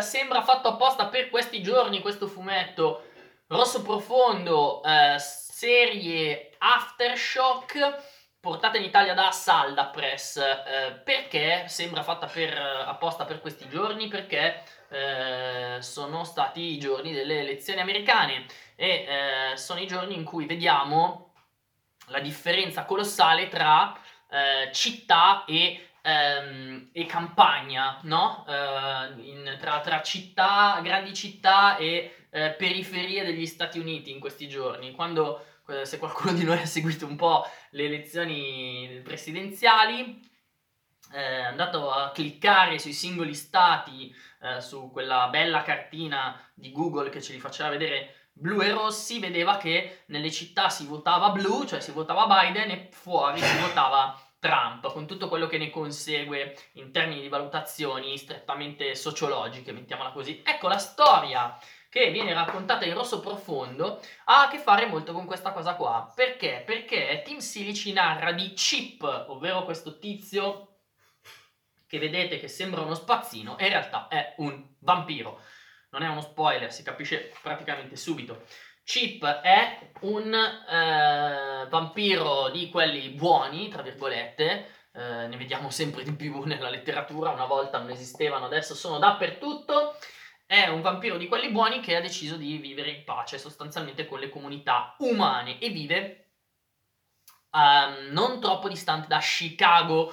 sembra fatto apposta per questi giorni questo fumetto rosso profondo, eh, serie Aftershock portata in Italia da Salda Press. Eh, perché sembra fatta per, apposta per questi giorni? Perché eh, sono stati i giorni delle elezioni americane e eh, sono i giorni in cui vediamo la differenza colossale tra eh, città e ehm, e campagna, no? Eh, in, tra, tra, città, grandi città e eh, periferie degli Stati Uniti in questi giorni. Quando, eh, se qualcuno di noi ha seguito un po' le elezioni presidenziali, è andato a cliccare sui singoli stati, eh, su quella bella cartina di Google che ce li faceva vedere blu e rossi, vedeva che nelle città si votava blu, cioè si votava Biden, e fuori si votava Trump, con tutto quello che ne consegue in termini di valutazioni strettamente sociologiche, mettiamola così. Ecco, la storia che viene raccontata in rosso profondo ha a che fare molto con questa cosa qua. Perché? Perché Tim Seeley ci narra di Chip, ovvero questo tizio che vedete che sembra uno spazzino e in realtà è un vampiro. Non è uno spoiler, si capisce praticamente subito. Chip è un eh, vampiro di quelli buoni, tra virgolette, eh, ne vediamo sempre di più nella letteratura, una volta non esistevano, adesso sono dappertutto. È un vampiro di quelli buoni che ha deciso di vivere in pace sostanzialmente con le comunità umane e vive um, non troppo distante da Chicago,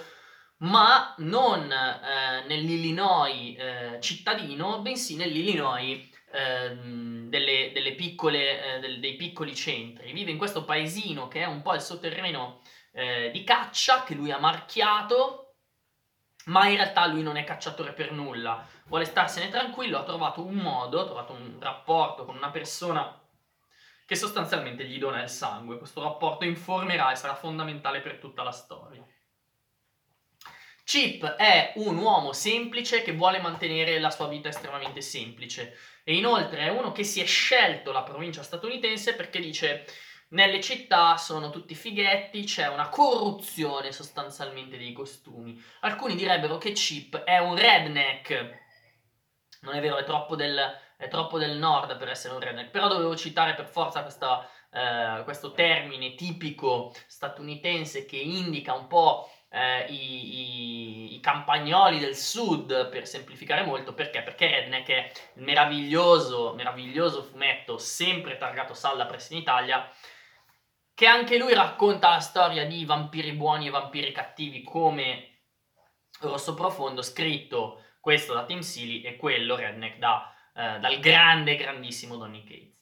ma non eh, nell'Illinois eh, cittadino, bensì nell'Illinois ehm, delle, delle piccole, eh, del, dei piccoli centri. Vive in questo paesino che è un po' il sotterraneo eh, di caccia che lui ha marchiato, ma in realtà lui non è cacciatore per nulla, vuole starsene tranquillo, ha trovato un modo, ha trovato un rapporto con una persona che sostanzialmente gli dona il sangue. Questo rapporto informerà e sarà fondamentale per tutta la storia. Chip è un uomo semplice che vuole mantenere la sua vita estremamente semplice e inoltre è uno che si è scelto la provincia statunitense perché dice nelle città sono tutti fighetti, c'è una corruzione sostanzialmente dei costumi. Alcuni direbbero che Chip è un redneck. Non è vero, è troppo del, è troppo del nord per essere un redneck, però dovevo citare per forza questa, eh, questo termine tipico statunitense che indica un po' eh, i, i, i, campagnoli del sud, per semplificare molto, perché? Perché Redneck è il meraviglioso, meraviglioso fumetto, sempre targato Salla Press in Italia, che anche lui racconta la storia di vampiri buoni e vampiri cattivi come Rosso Profondo, scritto questo da Tim Seeley e quello Redneck da, eh, dal grande, grandissimo Donny Cates.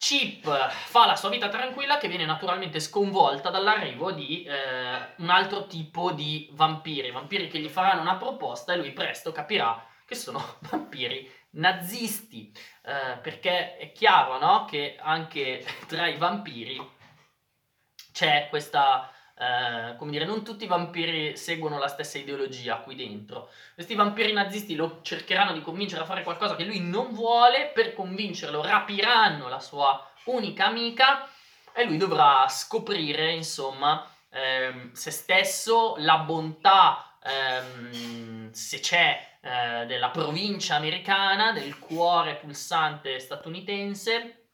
Chip fa la sua vita tranquilla che viene naturalmente sconvolta dall'arrivo di eh, un altro tipo di vampiri, vampiri che gli faranno una proposta e lui presto capirà che sono vampiri nazisti, eh, perché è chiaro no? che anche tra i vampiri c'è questa eh, come dire, non tutti i vampiri seguono la stessa ideologia qui dentro. Questi vampiri nazisti lo cercheranno di convincere a fare qualcosa che lui non vuole, per convincerlo rapiranno la sua unica amica e lui dovrà scoprire, insomma, ehm, se stesso, la bontà, ehm, se c'è, eh, della provincia americana, del cuore pulsante statunitense,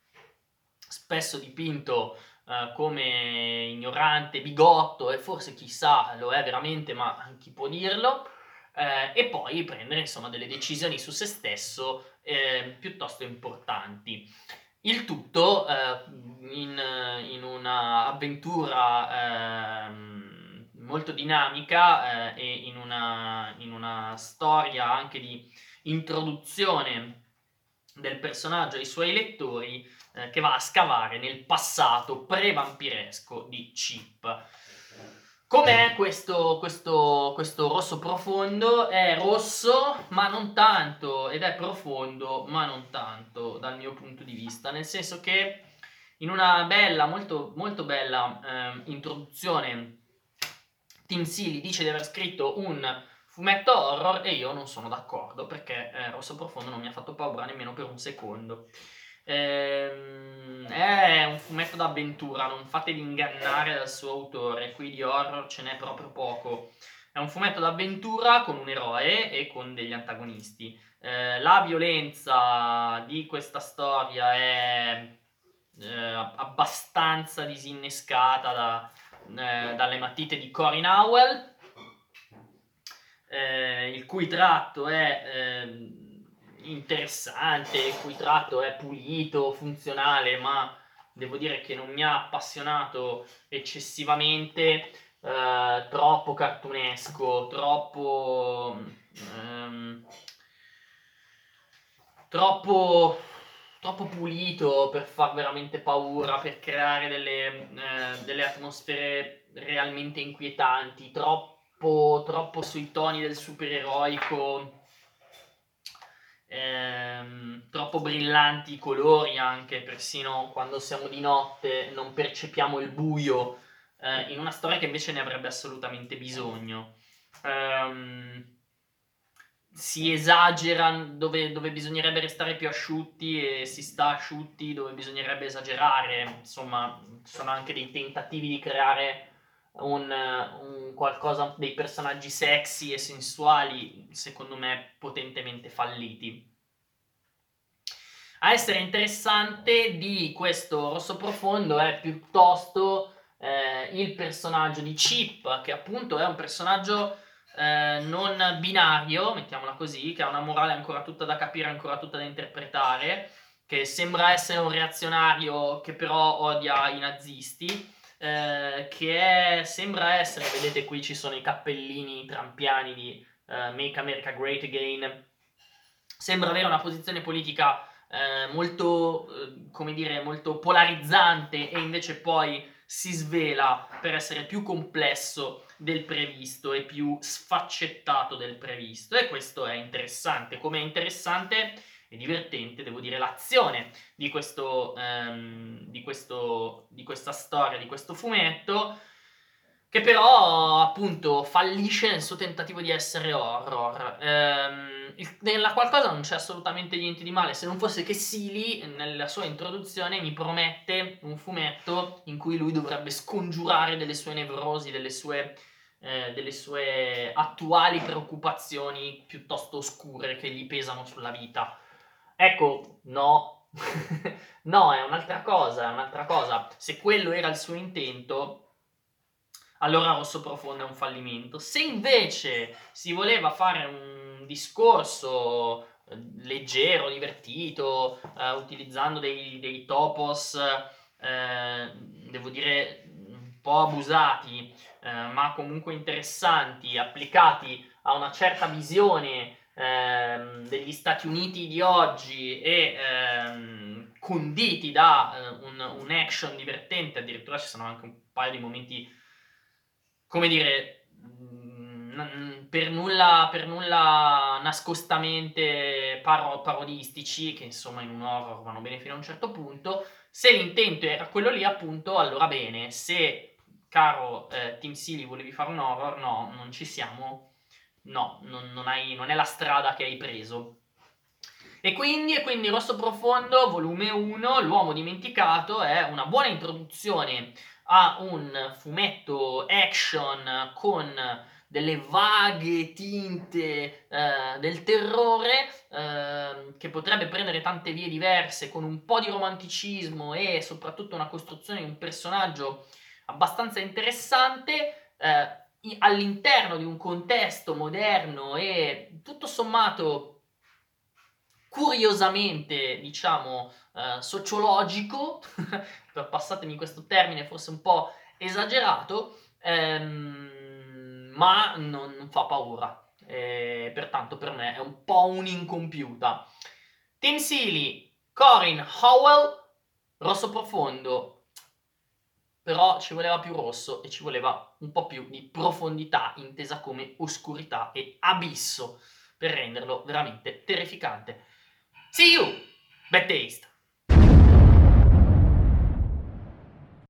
spesso dipinto uh, come ignorante, bigotto e forse chissà lo è veramente, ma chi può dirlo? Eh, e poi prendere insomma delle decisioni su se stesso eh, piuttosto importanti. Il tutto eh, in, in un'avventura ehm, molto dinamica eh, e in una, in una storia anche di introduzione del personaggio ai suoi lettori eh, che va a scavare nel passato pre-vampiresco di Chip. Com'è questo, questo, questo rosso profondo? È rosso, ma non tanto, ed è profondo, ma non tanto, dal mio punto di vista, nel senso che in una bella, molto, molto bella eh, introduzione, Tim Seeley dice di aver scritto un fumetto horror e io non sono d'accordo perché eh, Rosso Profondo non mi ha fatto paura nemmeno per un secondo. Ehm, è un fumetto d'avventura, non fatevi ingannare dal suo autore, qui di horror ce n'è proprio poco. È un fumetto d'avventura con un eroe e con degli antagonisti. Eh, la violenza di questa storia è eh, abbastanza disinnescata da, eh, dalle matite di Corin Howell, eh, il cui tratto è ehm, interessante, il cui tratto è pulito, funzionale, ma devo dire che non mi ha appassionato eccessivamente, eh, troppo cartunesco, troppo... Ehm, troppo troppo pulito per far veramente paura, per creare delle, eh, delle atmosfere realmente inquietanti, troppo, troppo sui toni del supereroico, ehm, troppo brillanti i colori anche, persino quando siamo di notte non percepiamo il buio, eh, in una storia che invece ne avrebbe assolutamente bisogno. Um, si esagera dove, dove, bisognerebbe restare più asciutti e si sta asciutti dove bisognerebbe esagerare. Insomma, sono anche dei tentativi di creare un, un qualcosa, dei personaggi sexy e sensuali, secondo me, potentemente falliti. A essere interessante di questo rosso profondo è piuttosto eh, il personaggio di Chip, che appunto è un personaggio eh, non binario, mettiamola così, che ha una morale ancora tutta da capire, ancora tutta da interpretare, che sembra essere un reazionario che però odia i nazisti, eh, che è, sembra essere, vedete qui ci sono i cappellini trampiani di uh, Make America Great Again, sembra avere una posizione politica eh, molto, eh, come dire, molto polarizzante e invece poi si svela per essere più complesso del previsto e più sfaccettato del previsto. E questo è interessante. Come è interessante e divertente, devo dire, l'azione di, questo, um, di, questo, di questa storia, di questo fumetto che però appunto fallisce nel suo tentativo di essere horror. Ehm, nella qualcosa non c'è assolutamente niente di male, se non fosse che Sili nella sua introduzione mi promette un fumetto in cui lui dovrebbe scongiurare delle sue nevrosi, delle sue, eh, delle sue attuali preoccupazioni piuttosto oscure che gli pesano sulla vita. Ecco, no, no, è un'altra cosa, è un'altra cosa. Se quello era il suo intento, allora Rosso Profondo è un fallimento. Se invece si voleva fare un discorso eh, leggero, divertito, eh, utilizzando dei, dei topos, eh, devo dire, un po' abusati, eh, ma comunque interessanti, applicati a una certa visione ehm, degli Stati Uniti di oggi e ehm, conditi da eh, un, un action divertente, addirittura ci sono anche un paio di momenti come dire, mm, per nulla, per nulla nascostamente paro- parodistici, che insomma in un horror vanno bene fino a un certo punto. Se l'intento era quello lì, appunto, allora bene. Se, caro eh, Tim Sealy, volevi fare un horror, no, non ci siamo. No, non, non, hai, non è la strada che hai preso. E quindi, e quindi Rosso Profondo, volume 1, L'uomo dimenticato, è una buona introduzione a un fumetto action con delle vaghe tinte eh, del terrore eh, che potrebbe prendere tante vie diverse con un po' di romanticismo e soprattutto una costruzione di un personaggio abbastanza interessante eh, all'interno di un contesto moderno e tutto sommato curiosamente, diciamo, eh, sociologico, passatemi questo termine forse un po' esagerato, ehm, ma non, non, fa paura. E, pertanto per me è un po' un'incompiuta. Tim Sealy, Corin Howell, rosso profondo, però ci voleva più rosso e ci voleva un po' più di profondità intesa come oscurità e abisso per renderlo veramente terrificante. See you! Bad taste!